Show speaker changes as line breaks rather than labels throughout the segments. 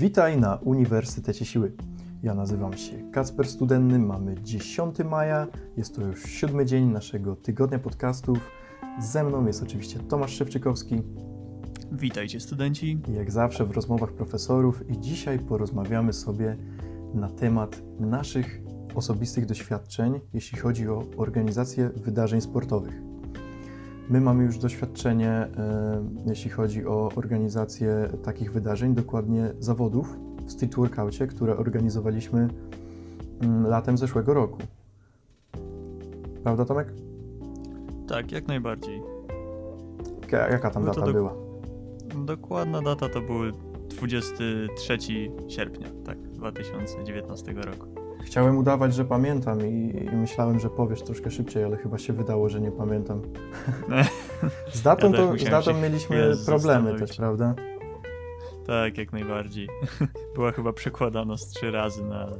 Witaj na Uniwersytecie Siły. Ja nazywam się Kacper Studenny, mamy 10 maja, jest to już siódmy dzień naszego tygodnia podcastów. Ze mną jest oczywiście Tomasz Szewczykowski.
Witajcie studenci.
Jak zawsze w rozmowach profesorów i dzisiaj porozmawiamy sobie na temat naszych osobistych doświadczeń, jeśli chodzi o organizację wydarzeń sportowych. My mamy już doświadczenie, e, jeśli chodzi o organizację takich wydarzeń, dokładnie zawodów w street workoutie, które organizowaliśmy mm, latem zeszłego roku. Prawda, Tomek?
Tak, jak najbardziej.
Jaka tam
to
data
do-
była?
Dokładna data to był 23 sierpnia, tak, 2019 roku.
Chciałem udawać, że pamiętam i, i myślałem, że powiesz troszkę szybciej, ale chyba się wydało, że nie pamiętam. Z datą,
Ja
to, z datą mieliśmy problemy też, prawda?
Tak, jak najbardziej. Była chyba przekładana z trzy razy, no ale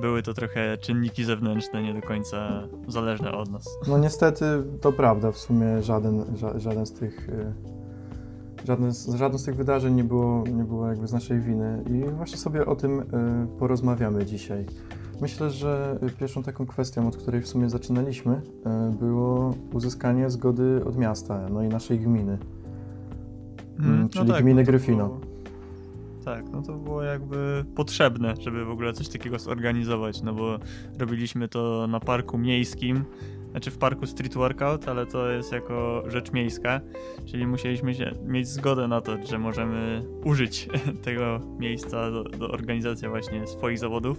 były to trochę czynniki zewnętrzne, nie do końca zależne od nas.
No niestety to prawda, w sumie żaden, ża- żaden z tych żaden z, żaden z tych wydarzeń nie było, nie było jakby z naszej winy i właśnie sobie o tym y, porozmawiamy dzisiaj. Myślę, że y, pierwszą taką kwestią, od której w sumie zaczynaliśmy, y, było uzyskanie zgody od miasta, no i naszej gminy. Mm, czyli gminy
no
Gryfino.
było- Tak, no to było jakby potrzebne, żeby w ogóle coś takiego zorganizować, no bo robiliśmy to na parku miejskim, znaczy w parku street workout, ale to jest jako rzecz miejska, czyli musieliśmy się, mieć zgodę na to, że możemy użyć tego miejsca do, do organizacji właśnie swoich zawodów.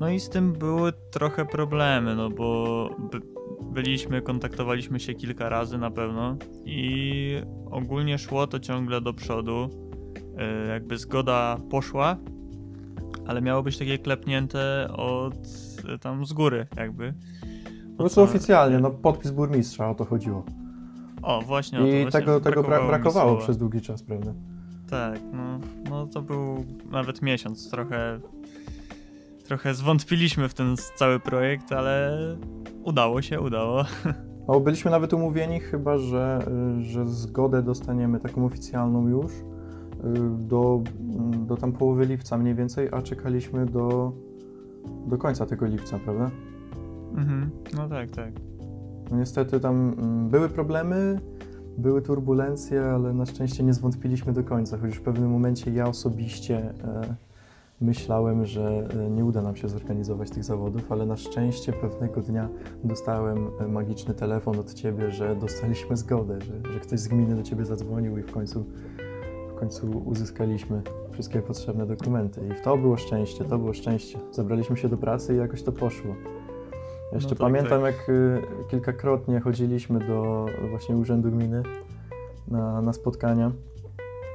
No i z tym były trochę problemy, no bo by, byliśmy, kontaktowaliśmy się kilka razy na pewno i ogólnie szło to ciągle do przodu. E, Jakby zgoda poszła, ale miało być takie klepnięte od tam z góry, jakby.
Po prostu oficjalnie, no podpis burmistrza, o to chodziło.
O, właśnie o to
I
właśnie
tego, tego brakowało
słowa.
przez długi czas, prawda?
Tak, no, no to był nawet miesiąc, trochę trochę zwątpiliśmy w ten cały projekt, ale udało się, udało.
No, byliśmy nawet umówieni chyba, że, y, że zgodę dostaniemy taką oficjalną już y, do, do tam połowy lipca mniej więcej, a czekaliśmy do, do końca tego lipca, prawda?
Mhm. No tak, tak.
No niestety tam mm, były problemy, były turbulencje, ale na szczęście nie zwątpiliśmy do końca, choć w pewnym momencie ja osobiście e, myślałem, że e, nie uda nam się zorganizować tych zawodów, ale na szczęście pewnego dnia dostałem e, magiczny telefon od ciebie, że dostaliśmy zgodę, że, że ktoś z gminy do ciebie zadzwonił i w końcu, w końcu uzyskaliśmy wszystkie potrzebne dokumenty. I to było szczęście, to było szczęście. Zabraliśmy się do pracy i jakoś to poszło. Jeszcze
tak,
pamiętam, jak y, kilkakrotnie chodziliśmy do właśnie Urzędu Gminy na, na spotkania.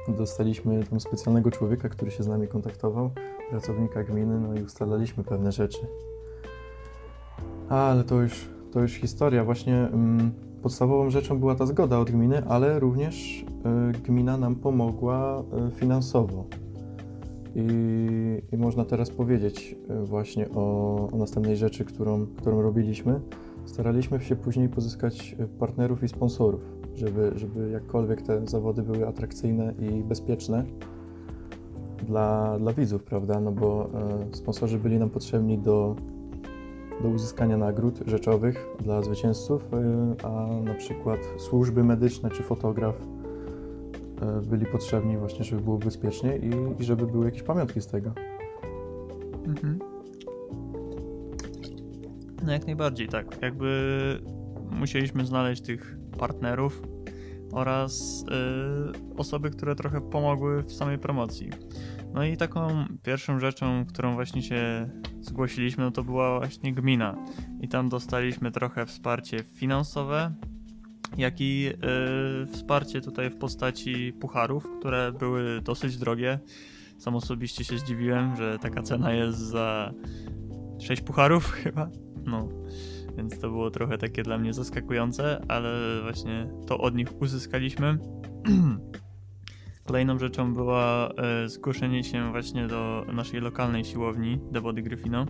Dostaliśmy tam specjalnego człowieka, który się z nami kontaktował, pracownika gminy, no i ustalaliśmy pewne rzeczy. Ale to już, to już historia. Właśnie mm, podstawową rzeczą była ta zgoda od gminy, ale również y, gmina nam pomogła y, finansowo. I, I można teraz powiedzieć y, właśnie o, o następnej rzeczy, którą, którą robiliśmy. Staraliśmy się później pozyskać y, partnerów i sponsorów, żeby, żeby jakkolwiek te zawody były atrakcyjne i bezpieczne dla, dla widzów, prawda? No bo e, sponsorzy byli nam potrzebni do, do uzyskania nagród rzeczowych dla zwycięzców, y, a na przykład służby medyczne czy fotograf e, byli potrzebni właśnie, żeby było bezpiecznie i, i żeby były jakieś pamiątki z tego.
Mhm. No jak najbardziej, tak. Jakby musieliśmy znaleźć tych partnerów oraz y, osoby, które trochę pomogły w samej promocji. No i taką pierwszą rzeczą, którą właśnie się zgłosiliśmy, no to była właśnie gmina. I tam dostaliśmy trochę wsparcie finansowe, jak i y, wsparcie tutaj w postaci pucharów, które były dosyć drogie. Sam osobiście się zdziwiłem, że taka cena jest za 6 pucharów chyba. No, więc to było trochę takie dla mnie zaskakujące, ale właśnie to od nich uzyskaliśmy. Kolejną rzeczą była e, zgłoszenie się właśnie do naszej lokalnej siłowni The Body Gryfino, e,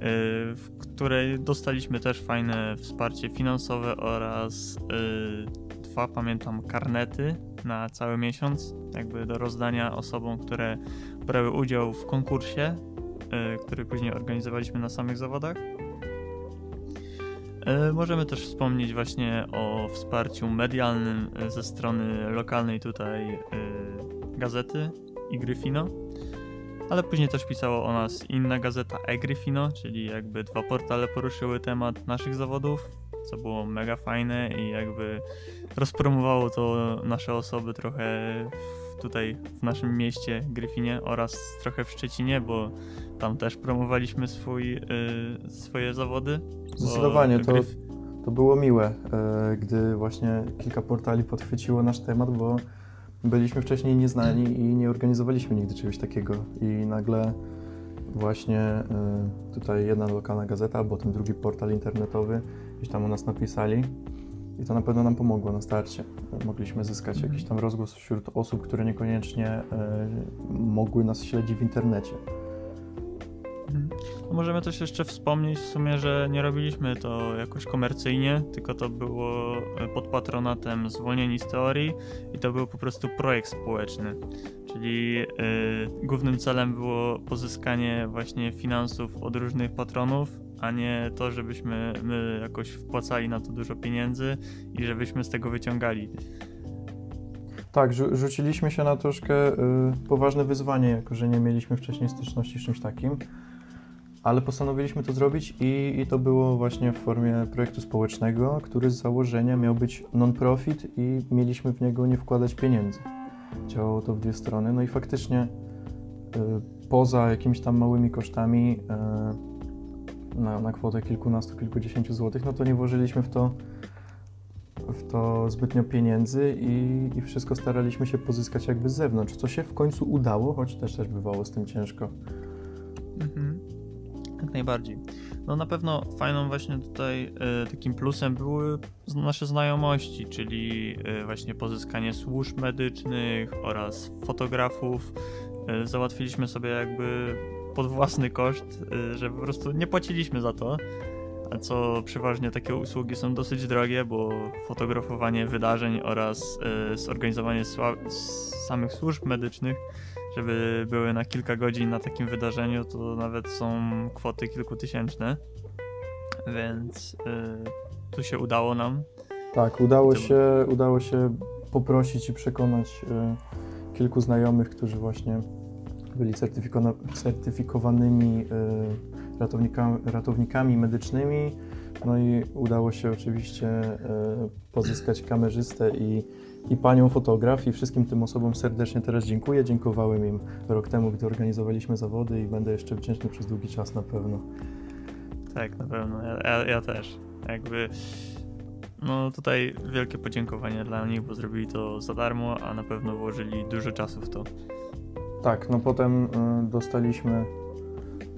w której dostaliśmy też fajne wsparcie finansowe oraz e, dwa, pamiętam, karnety na cały miesiąc, jakby do rozdania osobom, które brały udział w konkursie, y, który później organizowaliśmy na samych zawodach. Y, możemy też wspomnieć właśnie o wsparciu medialnym y, ze strony lokalnej tutaj gazety i Gryfino, ale później też pisała o nas inna gazeta e-Gryfino, czyli jakby dwa portale poruszyły temat naszych zawodów, co było mega fajne i jakby rozpromowało to nasze osoby trochę tutaj w naszym mieście Gryfinie oraz trochę w Szczecinie, bo tam też promowaliśmy swój, y, swoje zawody.
Zdecydowanie, to, to było miłe, y, gdy właśnie kilka portali podchwyciło nasz temat, bo byliśmy wcześniej nieznani i nie organizowaliśmy nigdy czegoś takiego i nagle właśnie y, tutaj jedna lokalna gazeta, albo ten drugi portal internetowy gdzieś tam o nas napisali i to na pewno nam pomogło na starcie. Mogliśmy zyskać mhm. jakiś tam rozgłos wśród osób, które niekoniecznie y, mogły nas śledzić w internecie.
Mhm. Możemy też jeszcze wspomnieć w sumie, że nie robiliśmy to jakoś komercyjnie, tylko to było e, pod patronatem Zwolnieni z Teorii i to był po prostu projekt społeczny. Czyli y, głównym celem było pozyskanie właśnie finansów od różnych patronów, a nie to, żebyśmy my jakoś wpłacali na to dużo pieniędzy i żebyśmy z tego wyciągali.
Tak, rzu rzuciliśmy się na troszkę y, poważne wyzwanie, jako że nie mieliśmy wcześniej styczności z czymś takim ale postanowiliśmy to zrobić i, i, to było właśnie w formie projektu społecznego, który z założenia miał być non-profit i mieliśmy w niego nie wkładać pieniędzy. Działało to w dwie strony, no i faktycznie y, poza jakimiś tam małymi kosztami y, na, na kwotę kilkunastu, kilkudziesięciu złotych, no to nie włożyliśmy w to w to zbytnio pieniędzy i, i wszystko staraliśmy się pozyskać jakby z zewnątrz, co się w końcu udało, choć też też bywało z tym ciężko. Mhm.
Jak najbardziej. No na pewno fajną właśnie tutaj y, takim plusem były nasze znajomości, czyli y, właśnie pozyskanie służb medycznych oraz fotografów. Y, załatwiliśmy sobie jakby pod własny koszt, że po prostu nie płaciliśmy za to. A co przeważnie takie usługi są dosyć drogie, bo fotografowanie wydarzeń oraz zorganizowanie samych służb medycznych żeby były na kilka godzin na takim wydarzeniu, to nawet są kwoty kilkutysięczne. Więc yy, tu się udało nam.
Tak, udało się, udało się poprosić i przekonać y, kilku znajomych, którzy właśnie byli certyfikowanymi y, ratownikami, ratownikami medycznymi. No i udało się oczywiście y, pozyskać kamerzystę i i panią fotograf i wszystkim tym osobom serdecznie teraz dziękuję. Dziękowałem im rok temu, gdy organizowaliśmy zawody i będę jeszcze wdzięczny przez długi czas na pewno.
Tak, na pewno. Ja, ja też. Jakby no tutaj wielkie podziękowanie dla nich, bo zrobili to za darmo, a na pewno włożyli dużo czasu w to.
Tak, no potem y, dostaliśmy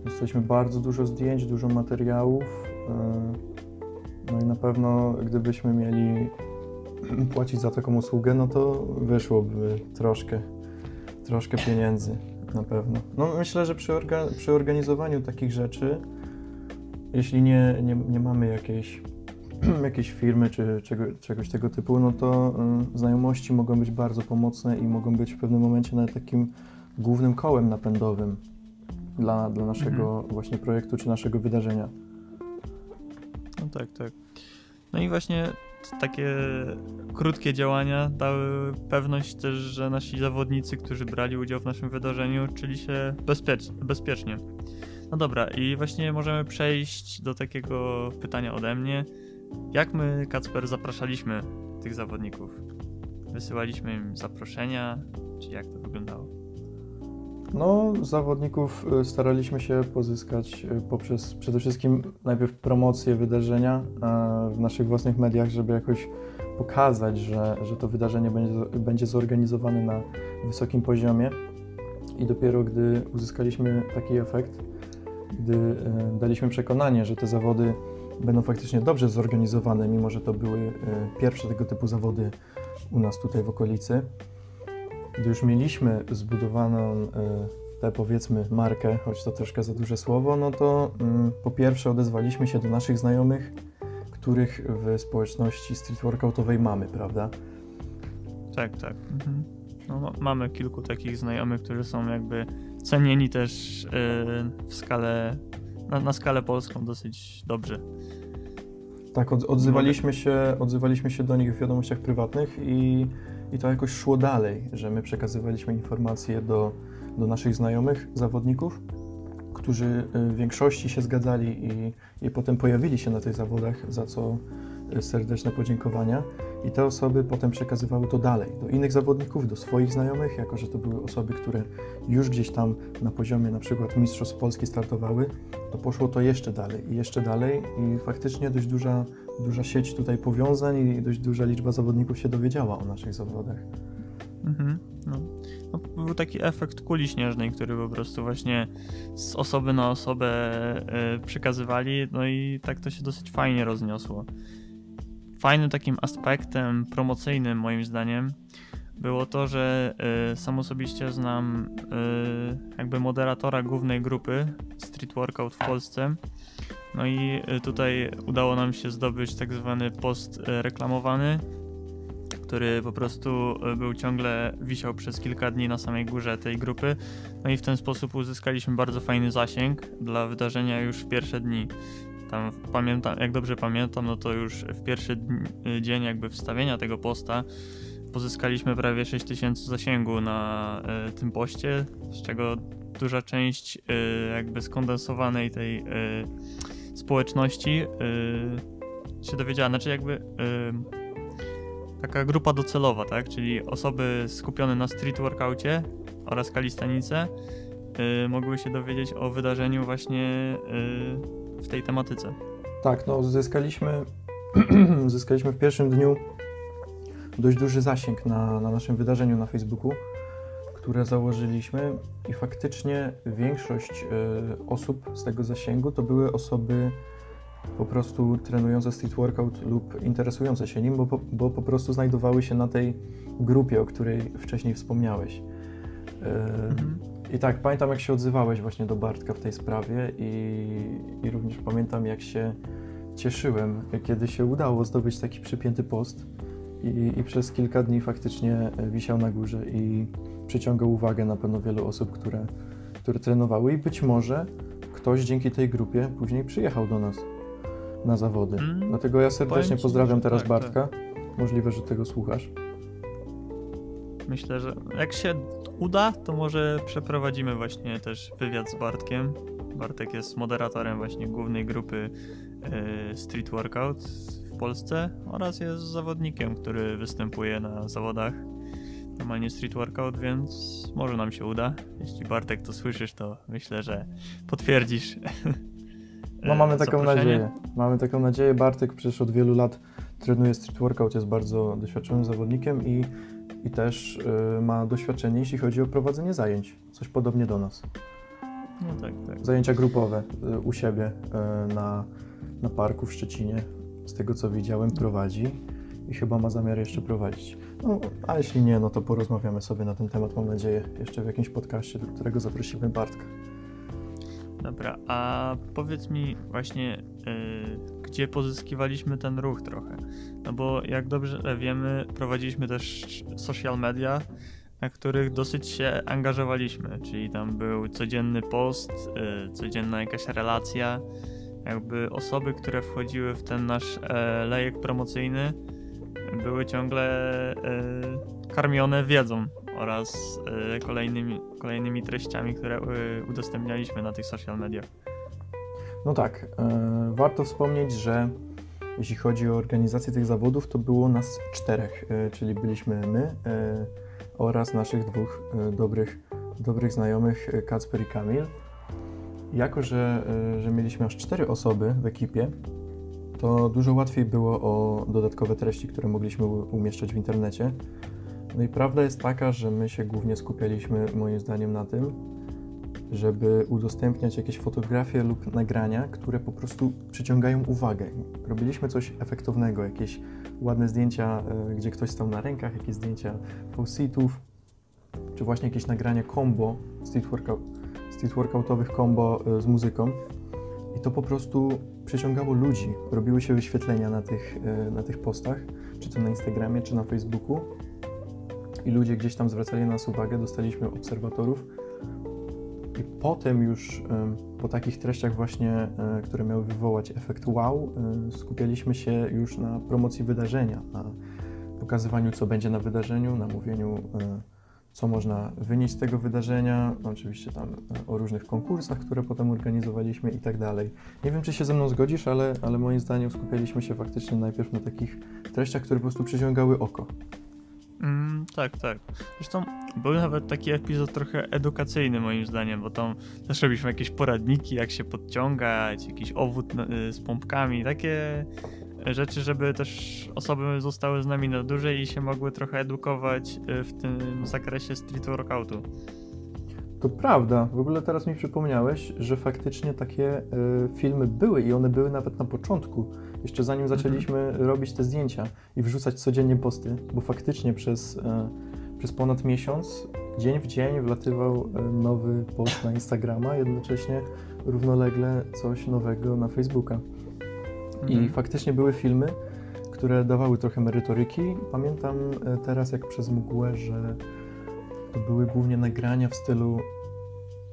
dostaliśmy bardzo dużo zdjęć, dużo materiałów. Y, no i na pewno gdybyśmy mieli płacić za taką usługę, no to wyszłoby troszkę, troszkę pieniędzy na pewno. No myślę, że przy, orga przy organizowaniu takich rzeczy, jeśli nie, nie, nie mamy jakiejś, jakiejś firmy czy czego, czegoś tego typu, no to y, znajomości mogą być bardzo pomocne i mogą być w pewnym momencie nawet takim głównym kołem napędowym dla, dla naszego mhm. właśnie projektu czy naszego wydarzenia.
No tak, tak. No i właśnie takie krótkie działania dały pewność też, że nasi zawodnicy, którzy brali udział w naszym wydarzeniu, czuli się bezpiecz bezpiecznie. No dobra, i właśnie możemy przejść do takiego pytania ode mnie. Jak my, Kacper, zapraszaliśmy tych zawodników? Wysyłaliśmy im zaproszenia, czy jak to wyglądało?
No, zawodników y, staraliśmy się pozyskać y, poprzez przede wszystkim najpierw promocję wydarzenia w naszych własnych mediach, żeby jakoś pokazać, że, że to wydarzenie będzie, będzie zorganizowane na wysokim poziomie. I dopiero gdy uzyskaliśmy taki efekt, gdy y, daliśmy przekonanie, że te zawody będą faktycznie dobrze zorganizowane, mimo że to były pierwsze tego typu zawody u nas tutaj w okolicy, gdy już mieliśmy zbudowaną e, tę powiedzmy markę, choć to troszkę za duże słowo, no to mm, po pierwsze odezwaliśmy się do naszych znajomych, których w społeczności street workoutowej mamy, prawda?
Tak, tak. Mhm. No, mamy kilku takich znajomych, którzy są jakby cenieni też yy, w skalę, na, na skalę polską dosyć dobrze.
Tak, od, odzywaliśmy, się, odzywaliśmy się do nich w wiadomościach prywatnych i, i to jakoś szło dalej, że my przekazywaliśmy informacje do, do naszych znajomych, zawodników, którzy w większości się zgadzali i, i potem pojawili się na tych zawodach, za co serdeczne podziękowania. I te osoby potem przekazywały to dalej do innych zawodników, do swoich znajomych, jako że to były osoby, które już gdzieś tam na poziomie na przykład Mistrzostw Polski startowały, to poszło to jeszcze dalej i jeszcze dalej i faktycznie dość duża, duża sieć tutaj powiązań i dość duża liczba zawodników się dowiedziała o naszych zawodach.
Mhm, no. no. był taki efekt kuli śnieżnej, który po prostu właśnie z osoby na osobę y, przekazywali, no i tak to się dosyć fajnie rozniosło fajnym takim aspektem promocyjnym moim zdaniem było to, że y, sam osobiście znam y, jakby moderatora głównej grupy Street Workout w Polsce. No i y, tutaj udało nam się zdobyć tak zwany post reklamowany, który po prostu był ciągle wisiał przez kilka dni na samej górze tej grupy. No i w ten sposób uzyskaliśmy bardzo fajny zasięg dla wydarzenia już w pierwsze dni. Tam pamiętam, jak dobrze pamiętam, no to już w pierwszy dzień jakby wstawienia tego posta pozyskaliśmy prawie 6000 zasięgu na y, tym poście, z czego duża część y, jakby skondensowanej tej y, społeczności się dowiedziała, znaczy jakby taka grupa docelowa, tak, czyli osoby skupione na street workoutie oraz kalistanice mogły się dowiedzieć o wydarzeniu właśnie w tej tematyce.
Tak, no zyskaliśmy, zyskaliśmy w pierwszym dniu dość duży zasięg na, na naszym wydarzeniu na Facebooku, które założyliśmy i faktycznie większość y, osób z tego zasięgu to były osoby po prostu trenujące street workout lub interesujące się nim, bo, bo po prostu znajdowały się na tej grupie, o której wcześniej wspomniałeś. Y, mhm. I tak, pamiętam jak się odzywałeś właśnie do Bartka w tej sprawie i, i również pamiętam jak się cieszyłem, kiedy się udało zdobyć taki przypięty post i, i przez kilka dni faktycznie wisiał na górze i przyciągał uwagę na pewno wielu osób, które, które trenowały i być może ktoś dzięki tej grupie później przyjechał do nas na zawody. Mm, Dlatego ja serdecznie pozdrawiam teraz tak, Bartka. Tak. Możliwe, że tego słuchasz.
Myślę, że jak się uda, to może przeprowadzimy właśnie też wywiad z Bartkiem. Bartek jest moderatorem właśnie głównej grupy y, Street Workout w Polsce oraz jest zawodnikiem, który występuje na zawodach normalnie Street Workout, więc może nam się uda. Jeśli Bartek to słyszysz, to myślę, że potwierdzisz.
No mamy taką nadzieję. Mamy taką nadzieję. Bartek przecież od wielu lat trenuje street workout, jest bardzo doświadczonym zawodnikiem i i też y, ma doświadczenie, jeśli chodzi o prowadzenie zajęć. Coś podobnie do nas.
No tak, tak.
Zajęcia grupowe y, u siebie y, na, na parku w Szczecinie. Z tego co widziałem, prowadzi i chyba ma zamiar jeszcze prowadzić. No, a jeśli nie, no to porozmawiamy sobie na ten temat, mam nadzieję, jeszcze w jakimś podcaście, do którego zaprosimy Bartka.
Dobra, a powiedz mi właśnie, yy, gdzie pozyskiwaliśmy ten ruch trochę? No bo jak dobrze wiemy, prowadziliśmy też social media, na których dosyć się angażowaliśmy, czyli tam był codzienny post, yy, codzienna jakaś relacja, jakby osoby, które wchodziły w ten nasz e, lejek promocyjny, były ciągle e, karmione wiedzą oraz y, kolejnymi, kolejnymi treściami, które y, udostępnialiśmy na tych social mediach.
No tak, e, warto wspomnieć, że jeśli chodzi o organizację tych zawodów, to było nas czterech, e, czyli byliśmy my e, oraz naszych dwóch dobrych, dobrych znajomych Kacper i Kamil. Jako, że, że mieliśmy aż cztery osoby w ekipie, to dużo łatwiej było o dodatkowe treści, które mogliśmy umieszczać w internecie. No i prawda jest taka, że my się głównie skupialiśmy moim zdaniem na tym, żeby udostępniać jakieś fotografie lub nagrania, które po prostu przyciągają uwagę. Robiliśmy coś efektownego, jakieś ładne zdjęcia, e, gdzie ktoś stał na rękach, jakieś zdjęcia falsitów, czy właśnie jakieś nagrania combo, street, workout, street workoutowych combo e, z muzyką. I to po prostu przyciągało ludzi. Robiły się wyświetlenia na tych, e, na tych postach, czy to na Instagramie, czy na Facebooku. I ludzie gdzieś tam zwracali na nas uwagę, dostaliśmy obserwatorów. I potem już e, po takich treściach właśnie, e, które miały wywołać efekt wow, skupialiśmy się już na promocji wydarzenia, na pokazywaniu, co będzie na wydarzeniu, na mówieniu co można wynieść z tego wydarzenia, oczywiście tam o różnych konkursach, które potem organizowaliśmy i tak dalej. Nie wiem, czy się ze mną zgodzisz, ale, ale moim zdaniem skupialiśmy się faktycznie najpierw na takich treściach, które po prostu przyciągały oko.
Mm, tak, tak. Zresztą był nawet taki epizod trochę edukacyjny moim zdaniem, bo tam też robiliśmy jakieś poradniki, jak się podciągać, jakiś owód y, z pompkami, takie rzeczy, żeby też osoby zostały z nami na dłużej i się mogły trochę edukować y, w tym zakresie street workoutu.
To prawda. W ogóle teraz mi przypomniałeś, że faktycznie takie y, filmy były i one były nawet na początku, jeszcze zanim mhm. zaczęliśmy robić te zdjęcia i wrzucać codziennie posty, bo faktycznie przez, y, przez ponad miesiąc, dzień w dzień wlatywał nowy post na Instagrama, jednocześnie równolegle coś nowego na Facebooka. I mhm. faktycznie były filmy, które dawały trochę merytoryki. Pamiętam e, teraz, jak przez mgłę, że to były głównie nagrania w stylu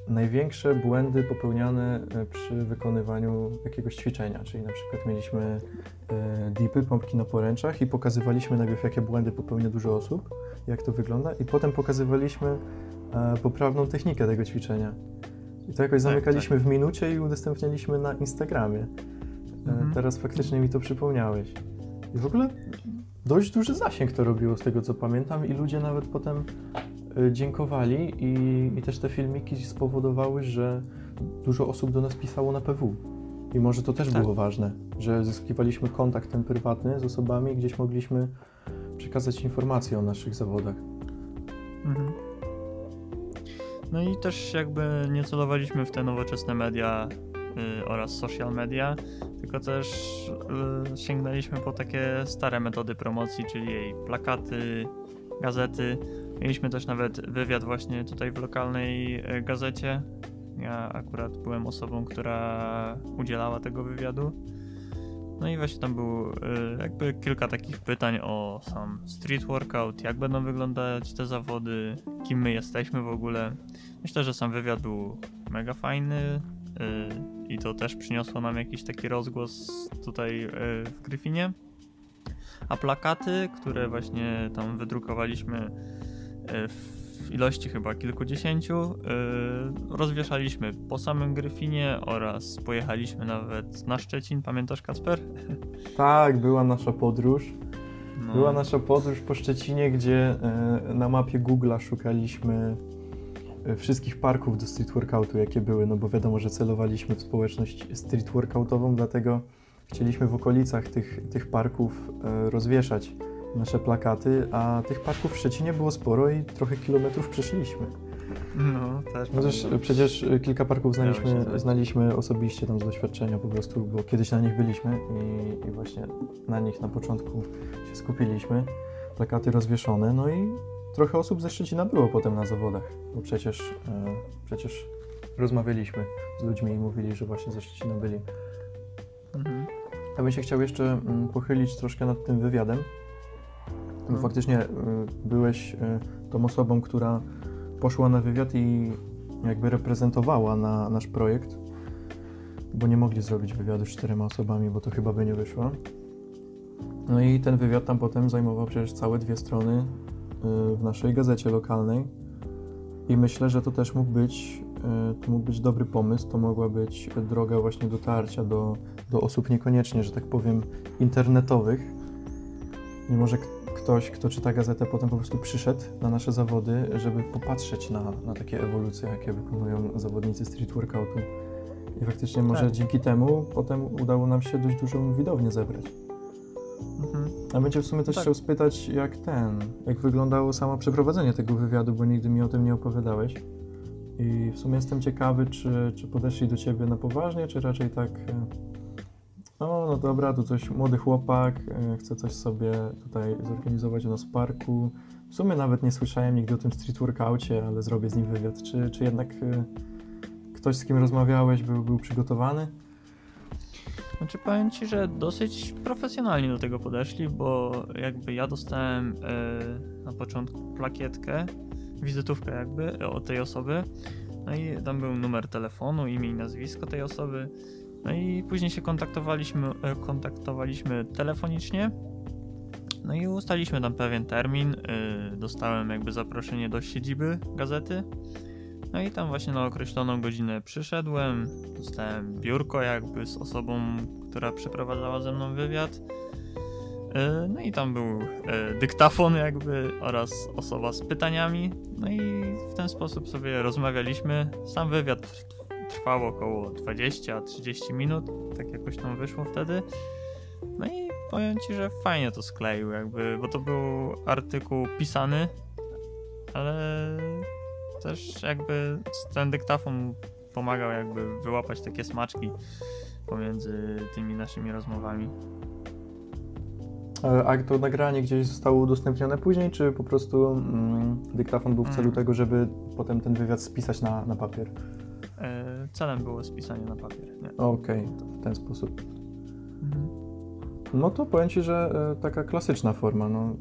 największe błędy popełniane e, przy wykonywaniu jakiegoś ćwiczenia. Czyli na przykład mieliśmy e, dipy, pompki na poręczach i pokazywaliśmy najpierw, jakie błędy popełnia dużo osób, jak to wygląda, i potem pokazywaliśmy poprawną technikę tego ćwiczenia. I to jakoś tak, zamykaliśmy tak. w minucie i udostępnialiśmy na Instagramie. E, mhm. Teraz faktycznie mi to przypomniałeś. I w ogóle dość duży zasięg to robiło z tego co pamiętam i ludzie nawet potem e, dziękowali i, i też te filmiki spowodowały, że dużo osób do nas pisało na PW. I może to też tak. było ważne, że zyskiwaliśmy kontakt ten prywatny z osobami, gdzieś mogliśmy przekazać informacje o naszych zawodach. Mhm.
No i też jakby nie celowaliśmy w te nowoczesne media y, oraz social media, tylko też y, sięgnęliśmy po takie stare metody promocji, czyli jej plakaty, gazety. Mieliśmy też nawet wywiad właśnie tutaj w lokalnej y, gazecie. Ja akurat byłem osobą, która udzielała tego wywiadu. No i właśnie tam było y, jakby kilka takich pytań o sam street workout, jak będą wyglądać te zawody, kim my jesteśmy w ogóle. Myślę, że sam wywiad był mega fajny i to też przyniosło nam jakiś taki rozgłos tutaj e, w Gryfinie. A plakaty, które właśnie tam wydrukowaliśmy e, w ilości chyba kilkudziesięciu, e, rozwieszaliśmy po samym Gryfinie oraz pojechaliśmy nawet na Szczecin. Pamiętasz, Kasper?
Tak, była nasza podróż. No. Była nasza podróż po Szczecinie, gdzie na mapie Google'a szukaliśmy E, wszystkich parków do street workoutu, jakie były, no bo wiadomo, że celowaliśmy w społeczność street workoutową, dlatego chcieliśmy w okolicach tych, tych parków e, rozwieszać nasze plakaty, a tych parków w Szczecinie było sporo i trochę kilometrów przeszliśmy.
No, też.
No też przecież kilka parków znaliśmy, znaliśmy osobiście tam z doświadczenia po prostu, bo kiedyś na nich byliśmy i, i właśnie na nich na początku się skupiliśmy. Plakaty rozwieszone, no i trochę osób ze Szczecina było potem na zawodach, bo przecież, e, przecież rozmawialiśmy z ludźmi i mówili, że właśnie ze Szczecina byli. Mhm. Ja bym się chciał jeszcze mm, pochylić troszkę nad tym wywiadem, mhm. faktycznie e, byłeś e, tą osobą, która poszła na wywiad i jakby reprezentowała na nasz projekt, bo nie mogli zrobić wywiadu z czterema osobami, bo to chyba by nie wyszło. No i ten wywiad tam potem zajmował przecież całe dwie strony, Y, w naszej gazecie lokalnej i myślę, że to też mógł być, y, to mógł być dobry pomysł, to mogła być droga właśnie dotarcia do, do osób niekoniecznie, że tak powiem, internetowych. Nie może ktoś, kto czyta gazetę, potem po prostu przyszedł na nasze zawody, żeby popatrzeć na, na takie ewolucje, jakie wykonują zawodnicy street workoutu. I faktycznie może tak. dzięki temu potem udało nam się dość dużą widownię zebrać. Mhm. A będzie w sumie też tak. chciał spytać, jak ten, jak wyglądało samo przeprowadzenie tego wywiadu, bo nigdy mi o tym nie opowiadałeś. I w sumie jestem ciekawy, czy, czy podeszli do ciebie na poważnie, czy raczej tak. No, no dobra, tu coś młody chłopak, e, chce coś sobie tutaj zorganizować u nas w parku. W sumie nawet nie słyszałem nigdy o tym street workoutie, ale zrobię z nim wywiad. Czy, czy jednak e, ktoś, z kim rozmawiałeś, był, był przygotowany?
Znaczy powiem ci, że dosyć profesjonalnie do tego podeszli, bo jakby ja dostałem e, na początku plakietkę, wizytówkę jakby od tej osoby, no i tam był numer telefonu, imię i nazwisko tej osoby, no i później się kontaktowaliśmy, e, kontaktowaliśmy telefonicznie, no i ustaliliśmy tam pewien termin, e, dostałem jakby zaproszenie do siedziby gazety, no i tam właśnie na określoną godzinę przyszedłem, dostałem biurko jakby z osobą, która przeprowadzała ze mną wywiad. E, no i tam był dyktafon jakby oraz osoba z pytaniami. No i w ten sposób sobie rozmawialiśmy. Sam wywiad trwał około 20-30 minut, tak jakoś tam wyszło wtedy. No i powiem ci, że fajnie to skleił jakby, bo to był artykuł pisany, ale też jakby ten dyktafon pomagał jakby wyłapać takie smaczki pomiędzy tymi naszymi rozmowami.
A to nagranie gdzieś zostało udostępnione później, czy po prostu mm, dyktafon był w celu mm. tego, żeby potem ten wywiad spisać na, na papier?
E, celem było spisanie na papier.
Okej, okay, w ten sposób. Mhm. No to powiem Ci, że e, taka klasyczna forma, no,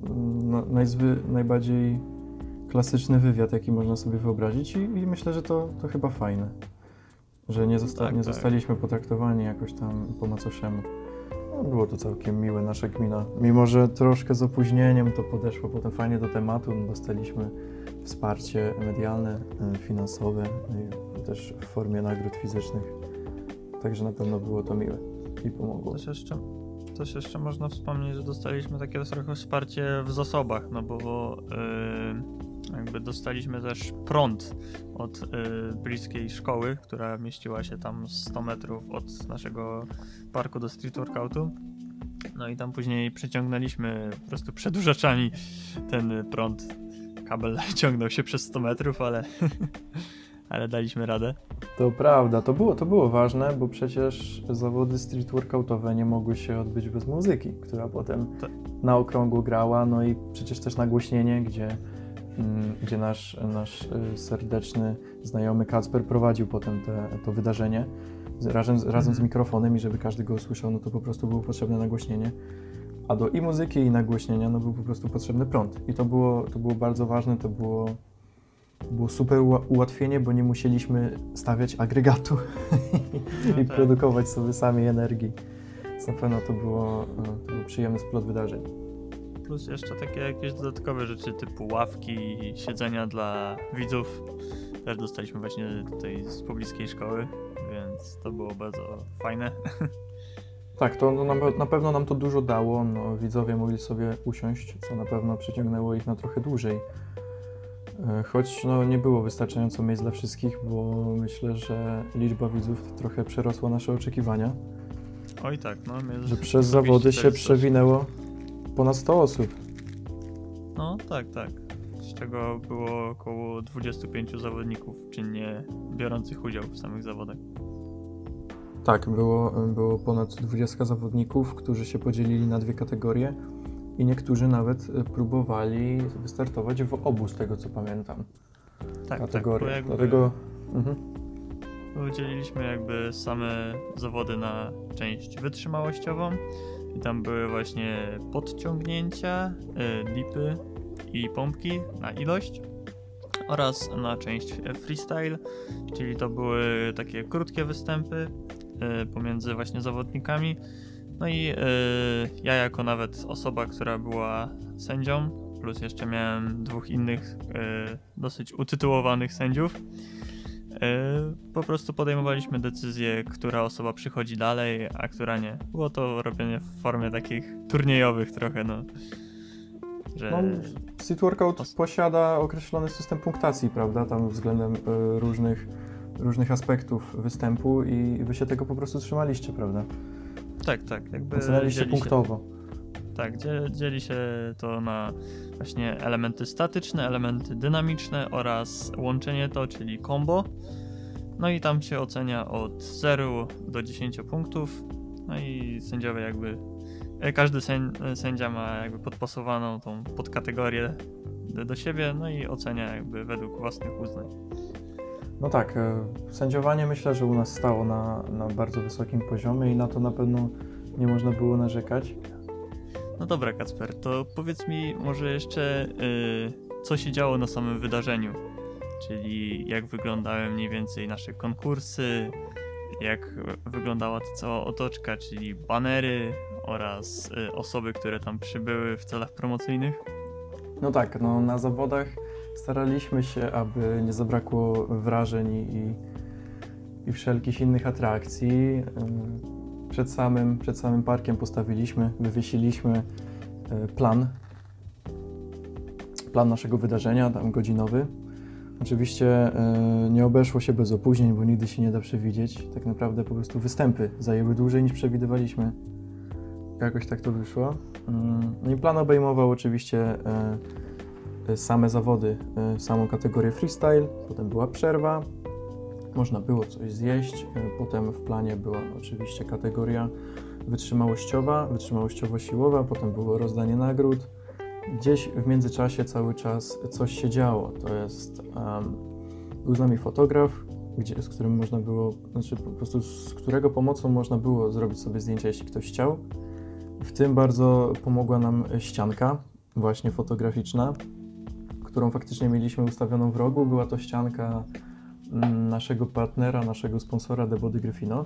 no najzwy, najbardziej klasyczny wywiad, jaki można sobie wyobrazić i, i myślę, że to, to chyba fajne, że nie, zosta tak, nie tak. zostaliśmy potraktowani jakoś tam po macoszemu. No, było to całkiem miłe, nasza gmina. Mimo, że troszkę z opóźnieniem to podeszło potem fajnie do tematu, no, dostaliśmy wsparcie medialne, e, finansowe, no też w formie nagród fizycznych. Także na pewno było to miłe i pomogło.
Też jeszcze, też jeszcze można wspomnieć, że dostaliśmy takie trochę wsparcie w zasobach, no bo yy jakby dostaliśmy też prąd od y, bliskiej szkoły, która mieściła się tam 100 metrów od naszego parku do street workoutu. No i tam później przeciągnęliśmy po prostu przedłużaczami ten prąd. Kabel ciągnął się przez 100 metrów, ale, ale daliśmy radę.
To prawda, to było, to było ważne, bo przecież zawody street workoutowe nie mogły się odbyć bez muzyki, która potem to... na okrągło grała, no i przecież też nagłośnienie, gdzie Mm, gdzie nasz, nasz y, serdeczny znajomy Kacper prowadził potem te, to wydarzenie razem, razem z mhm. mikrofonem i żeby każdy go usłyszał, no to po prostu było potrzebne nagłośnienie. A do i muzyki, i nagłośnienia, no był po prostu potrzebny prąd. I to było, to było bardzo ważne, to było, było super ułatwienie, bo nie musieliśmy stawiać agregatu no i tak. produkować sobie sami energii. Więc na pewno to było, to był przyjemny splot wydarzeń
plus jeszcze takie jakieś dodatkowe rzeczy typu ławki, siedzenia dla widzów. Też dostaliśmy właśnie tutaj z pobliskiej szkoły, więc to było bardzo fajne.
Tak, to na, na pewno nam to dużo dało. No, widzowie mogli sobie usiąść, co na pewno przyciągnęło ich na trochę dłużej. E, choć no, nie było wystarczająco miejsc dla wszystkich, bo myślę, że liczba widzów trochę przerosła nasze oczekiwania.
Oj tak, no.
Że przez zawody się przewinęło ponad 100 osób.
No, tak, tak. Z czego było około 25 zawodników czynnie biorących udział w samych zawodach.
Tak, było, było ponad 20 zawodników, którzy się podzielili na dwie kategorie i niektórzy nawet próbowali wystartować w obu, z tego co pamiętam.
Tak, tak. Dlatego. Mhm. Udzieliliśmy jakby same zawody na część wytrzymałościową i tam były właśnie podciągnięcia, y, dipy i pompki na ilość oraz na część freestyle, czyli to były takie krótkie występy pomiędzy właśnie zawodnikami. No i y, ja jako nawet osoba, która była sędzią, plus jeszcze miałem dwóch innych dosyć utytułowanych sędziów, E, po prostu podejmowaliśmy decyzję, która osoba przychodzi dalej, a która nie. Było to robienie w formie takich turniejowych trochę, no.
Że... No, Workout Os... posiada określony system punktacji, prawda, tam względem y, różnych, różnych aspektów występu i wy się tego po prostu trzymaliście, prawda?
Tak, tak.
Jakby Ocenialiście punktowo.
Się, tak, dzieli się to na właśnie elementy statyczne, elementy dynamiczne oraz łączenie to, czyli combo. No i tam się ocenia od 0 do 10 punktów. No i sędziowie jakby e, każdy sędzia ma jakby podpasowaną tą podkategorię do siebie, no i ocenia jakby według własnych uznań.
No tak, e, sędziowanie myślę, że u nas stało na, na bardzo wysokim poziomie i na to na pewno nie można było narzekać.
No dobra, Kacper, to powiedz mi może jeszcze, yy, co się działo na samym wydarzeniu, czyli jak wyglądały mniej więcej nasze konkursy, jak wyglądała ta cała otoczka, czyli banery oraz yy, osoby, które tam przybyły w celach promocyjnych?
No tak, no na zawodach staraliśmy się, aby nie zabrakło wrażeń i, i wszelkich innych atrakcji. Przed samym, przed samym parkiem postawiliśmy, wywiesiliśmy e, plan, plan naszego wydarzenia, tam godzinowy. Oczywiście e, nie obeszło się bez opóźnień, bo nigdy się nie da przewidzieć. Tak naprawdę po prostu występy zajęły dłużej niż przewidywaliśmy. Jakoś tak to wyszło. Mm, no i plan obejmował oczywiście e, same zawody, e, samą kategorię freestyle, potem była przerwa, można było coś zjeść, e, potem w planie była oczywiście kategoria wytrzymałościowa, wytrzymałościowo-siłowa, potem było rozdanie nagród. Gdzieś w międzyczasie cały czas coś się działo, to jest, um, był z nami fotograf, gdzie, z którym można było, znaczy po prostu z którego pomocą można było zrobić sobie zdjęcia, jeśli ktoś chciał. W tym bardzo pomogła nam ścianka, właśnie fotograficzna, którą faktycznie mieliśmy ustawioną w rogu. Była to ścianka mm, naszego partnera, naszego sponsora The Body Gryfino.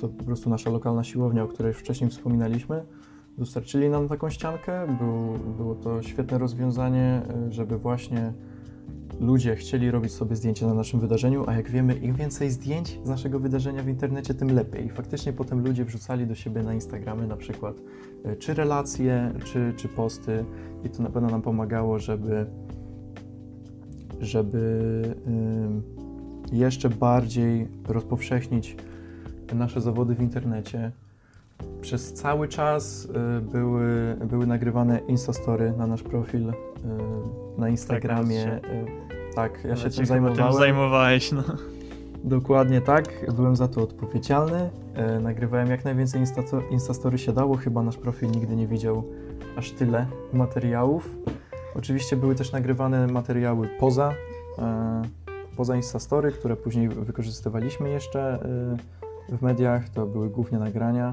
To po prostu nasza lokalna siłownia, o której wcześniej wspominaliśmy. Dostarczyli nam taką ściankę. Był, było to świetne rozwiązanie, y, żeby właśnie ludzie chcieli robić sobie zdjęcia na naszym wydarzeniu, a jak wiemy, im więcej zdjęć z naszego wydarzenia w internecie, tym lepiej. I faktycznie potem ludzie wrzucali do siebie na Instagramy na przykład e, czy relacje, czy, czy posty i to na pewno nam pomagało, żeby żeby jeszcze bardziej rozpowszechnić nasze zawody w internecie. Przez cały czas e, były, były nagrywane Instastory na nasz profil e, na Instagramie. Tak, tak, ja się tym zajmowałem.
Tym zajmowałeś, no.
Dokładnie tak, byłem za to odpowiedzialny. E, nagrywałem jak najwięcej Instastory się dało, chyba nasz profil nigdy nie widział aż tyle materiałów. Oczywiście były też nagrywane materiały poza, e, poza Instastory, które później wykorzystywaliśmy jeszcze e, w mediach, to były głównie nagrania.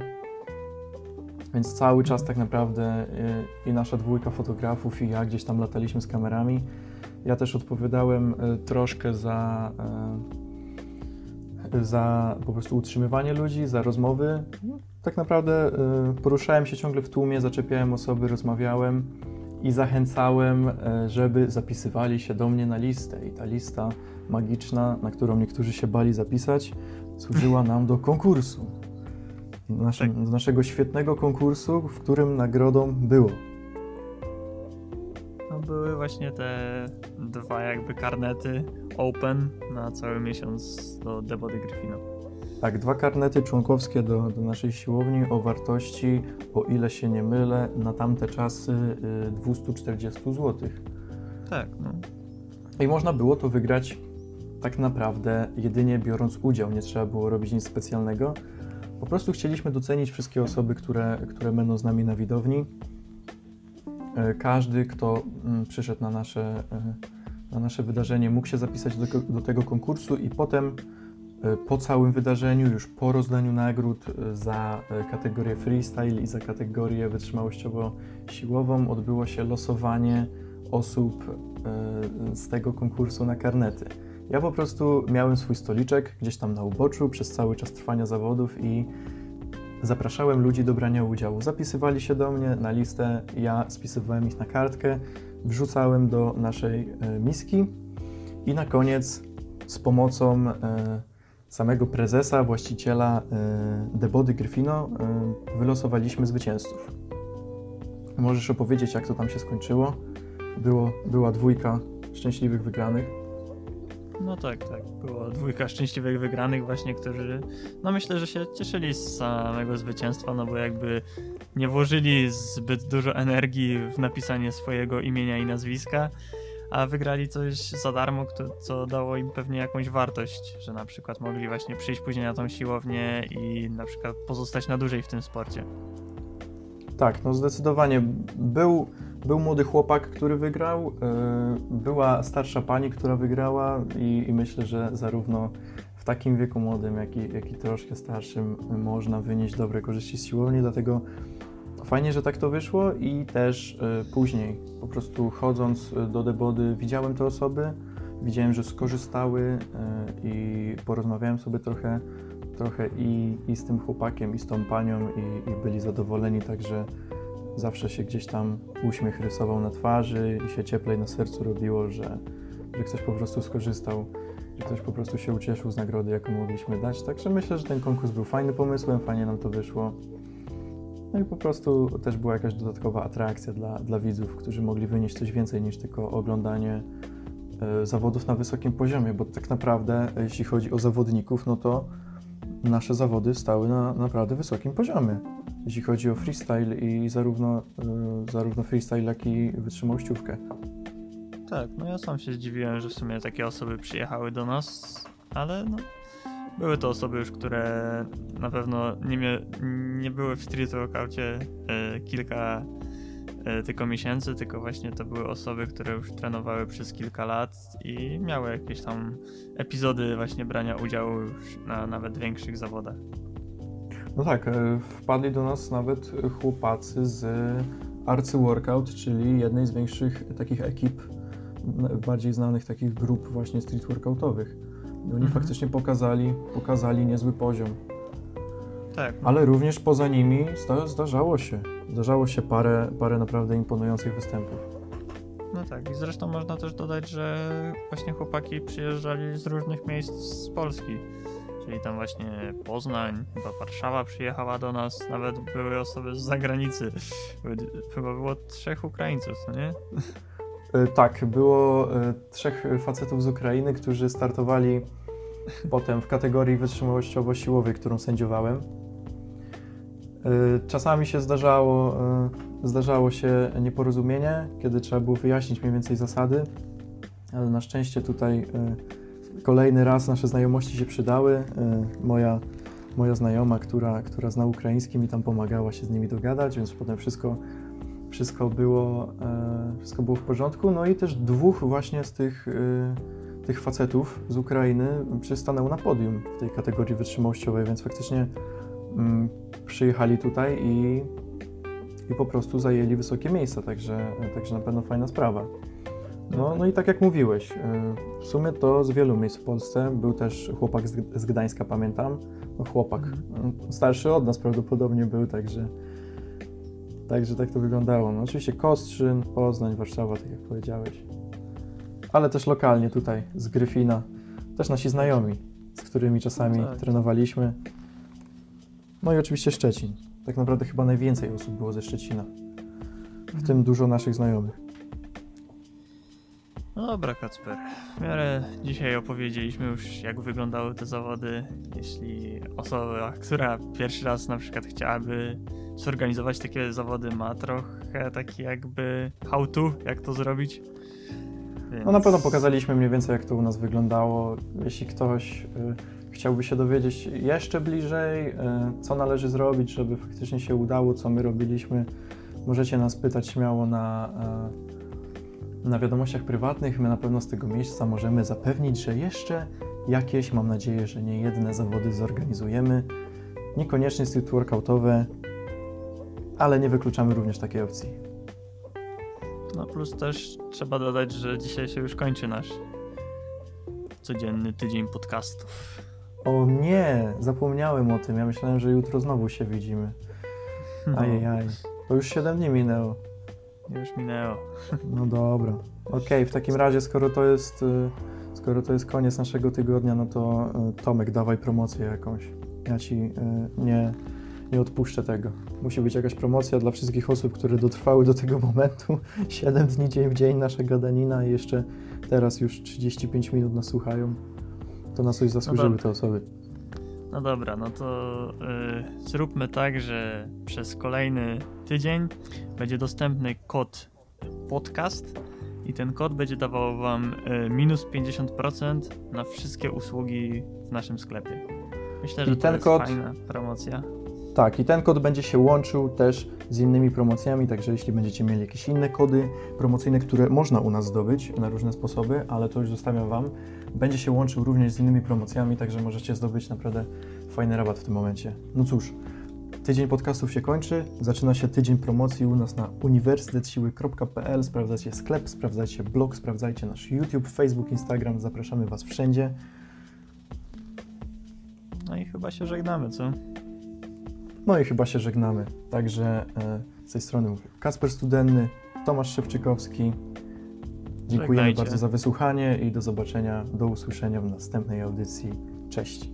Więc cały czas tak naprawdę e, i nasza dwójka fotografów i ja gdzieś tam lataliśmy z kamerami ja też odpowiadałem e, troszkę za, e, za po prostu utrzymywanie ludzi, za rozmowy. No, tak naprawdę e, poruszałem się ciągle w tłumie, zaczepiałem osoby, rozmawiałem i zachęcałem, żeby zapisywali się do mnie na listę. I ta lista magiczna, na którą niektórzy się bali zapisać, służyła nam do konkursu. Naszym, tak. Do naszego świetnego konkursu, w którym nagrodą było
były właśnie te dwa jakby karnety open na cały miesiąc do The Body Gryfino.
Tak, dwa karnety członkowskie do, do naszej siłowni o wartości, o ile się nie mylę, na tamte czasy 240 y, zł.
Tak, no.
I można było to wygrać tak naprawdę jedynie biorąc udział, nie trzeba było robić nic specjalnego. Po prostu chcieliśmy docenić wszystkie osoby, które, które będą z nami na widowni każdy, kto mm, przyszedł na nasze, e, na nasze wydarzenie, mógł się zapisać do, do tego konkursu i potem e, po całym wydarzeniu, już po rozdaniu nagród za kategorię freestyle i za kategorię wytrzymałościowo-siłową odbyło się losowanie osób z tego konkursu na karnety. Ja po prostu miałem swój stoliczek gdzieś tam na uboczu przez cały czas trwania zawodów i Zapraszałem ludzi do brania udziału. Zapisywali się do mnie na listę, ja spisywałem ich na kartkę, wrzucałem do naszej e, miski i na koniec z pomocą e, samego prezesa, właściciela e, The Body Gryfino wylosowaliśmy zwycięzców. Możesz opowiedzieć, jak to tam się skończyło? Było, była dwójka szczęśliwych wygranych.
No tak, tak. Było dwójka szczęśliwych wygranych właśnie, którzy no myślę, że się cieszyli z samego zwycięstwa, no bo jakby nie włożyli zbyt dużo energii w napisanie swojego imienia i nazwiska, a wygrali coś za darmo, co dało im pewnie jakąś wartość, że na przykład mogli właśnie przyjść później na tą siłownię i na przykład pozostać na dłużej w tym sporcie.
Tak, no zdecydowanie był był młody chłopak, który wygrał, y, była starsza pani, która wygrała i, i myślę, że zarówno w takim wieku młodym, jak i, jak i troszkę starszym można wynieść dobre korzyści z siłowni, dlatego fajnie, że tak to wyszło i też y, później po prostu chodząc do debody widziałem te osoby, widziałem, że skorzystały y, i porozmawiałem sobie trochę, trochę i, i z tym chłopakiem, i z tą panią i, i byli zadowoleni, także zawsze się gdzieś tam uśmiech rysował na twarzy i się cieplej na sercu robiło, że, że ktoś po prostu skorzystał, że ktoś po prostu się ucieszył z nagrody, jaką mogliśmy dać. Także myślę, że ten konkurs był fajny pomysłem, fajnie nam to wyszło. No i po prostu też była jakaś dodatkowa atrakcja dla, dla widzów, którzy mogli wynieść coś więcej niż tylko oglądanie e, zawodów na wysokim poziomie, bo tak naprawdę, jeśli chodzi o zawodników, no to nasze zawody stały na naprawdę wysokim poziomie jeśli chodzi o freestyle i zarówno, y, zarówno freestyle, jak i wytrzymałościówkę.
Tak, no ja sam się zdziwiłem, że w sumie takie osoby przyjechały do nas, ale no, były to osoby już, które na pewno nie, nie były w street workoutie y, kilka tylko miesięcy, tylko właśnie to były osoby, które już trenowały przez kilka lat i miały jakieś tam epizody właśnie brania udziału już na nawet większych zawodach.
No tak, e, wpadli do nas nawet chłopacy z Arcy Workout, czyli jednej z większych takich ekip, bardziej znanych takich grup właśnie street workoutowych. I oni mhm. faktycznie pokazali, pokazali niezły poziom.
Tak.
Ale również poza nimi zdarzało się. Zdarzało się parę, parę naprawdę imponujących występów.
No tak, i zresztą można też dodać, że właśnie chłopaki przyjeżdżali z różnych miejsc z Polski czyli tam właśnie Poznań, chyba Warszawa przyjechała do nas, nawet były osoby z zagranicy. Chyba było trzech Ukraińców, no nie?
E, tak, było e, trzech facetów z Ukrainy, którzy startowali potem w kategorii wytrzymałościowo-siłowej, którą sędziowałem. E, czasami się zdarzało, zdarzało się nieporozumienie, kiedy trzeba było wyjaśnić mniej więcej zasady, ale na szczęście tutaj kolejny raz nasze znajomości się przydały. Moja, moja znajoma, która, która zna ukraiński, mi tam pomagała się z nimi dogadać, więc potem wszystko, wszystko, było, wszystko było w porządku. No i też dwóch właśnie z tych, tych facetów z Ukrainy przystanęło na podium w tej kategorii wytrzymałościowej, więc faktycznie przyjechali tutaj i, i po prostu zajęli wysokie miejsca, także, także na pewno fajna sprawa. No, no i tak jak mówiłeś, y, w sumie to z wielu miejsc w Polsce. Był też chłopak z Gdańska, pamiętam. No chłopak, mhm. starszy od nas prawdopodobnie był, także, także tak to wyglądało. No, oczywiście Kostrzyn, Poznań, Warszawa, tak jak powiedziałeś. Ale też lokalnie tutaj, z Gryfina. Też nasi znajomi, z którymi czasami tak. trenowaliśmy. No i oczywiście Szczecin. Tak naprawdę chyba najwięcej osób było ze Szczecina. W tym dużo naszych znajomych.
No dobra, Kacper. W miarę dzisiaj opowiedzieliśmy już, jak wyglądały te zawody. Jeśli osoba, która pierwszy raz na przykład chciałaby zorganizować takie zawody, ma trochę taki jakby how to, jak to zrobić.
Więc... No na pewno pokazaliśmy mniej więcej, jak to u nas wyglądało. Jeśli ktoś y, chciałby się dowiedzieć jeszcze bliżej, y, co należy zrobić, żeby faktycznie się udało, co my robiliśmy, możecie nas pytać śmiało na y, na wiadomościach prywatnych my na pewno z tego miejsca możemy zapewnić, że jeszcze jakieś, mam nadzieję, że nie jedne zawody zorganizujemy. Niekoniecznie street workoutowe, ale nie wykluczamy również takiej opcji.
No plus też trzeba dodać, że dzisiaj się już kończy nasz codzienny tydzień podcastów.
O nie, zapomniałem o tym. Ja myślałem, że jutro znowu się widzimy. No. Ajajaj. To już 7 dni minęło.
Już minęło.
No dobra. Okej, okay, w takim razie, skoro to jest y, skoro to jest koniec naszego tygodnia, no to y, Tomek, dawaj promocję jakąś. Ja ci y, nie, nie odpuszczę tego. Musi być jakaś promocja dla wszystkich osób, które dotrwały do tego momentu. 7 dni dzień w dzień nasza gadanina i jeszcze teraz już 35 minut nas słuchają. To na coś zasłużyły no te osoby.
No dobra, no to yy, zróbmy tak, że przez kolejny tydzień będzie dostępny kod podcast i ten kod będzie dawał Wam yy, minus 50% na wszystkie usługi w naszym sklepie. Myślę, że I to jest kod, fajna promocja.
Tak, i ten kod będzie się łączył też z innymi promocjami, także jeśli będziecie mieli jakieś inne kody promocyjne, które można u nas zdobyć na różne sposoby, ale to już zostawiam Wam, będzie się łączył również z innymi promocjami, także możecie zdobyć naprawdę fajny rabat w tym momencie. No cóż, tydzień podcastów się kończy, zaczyna się tydzień promocji u nas na uniwersytetsiły.pl, sprawdzajcie sklep, sprawdzajcie blog, sprawdzajcie nasz YouTube, Facebook, Instagram, zapraszamy Was wszędzie.
No i chyba się żegnamy, co?
No i chyba się żegnamy. Także e, z tej strony mówię Kasper Studenny, Tomasz Szewczykowski. Dziękujemy
Żegnajcie.
bardzo za wysłuchanie i do zobaczenia, do usłyszenia w następnej audycji. Cześć.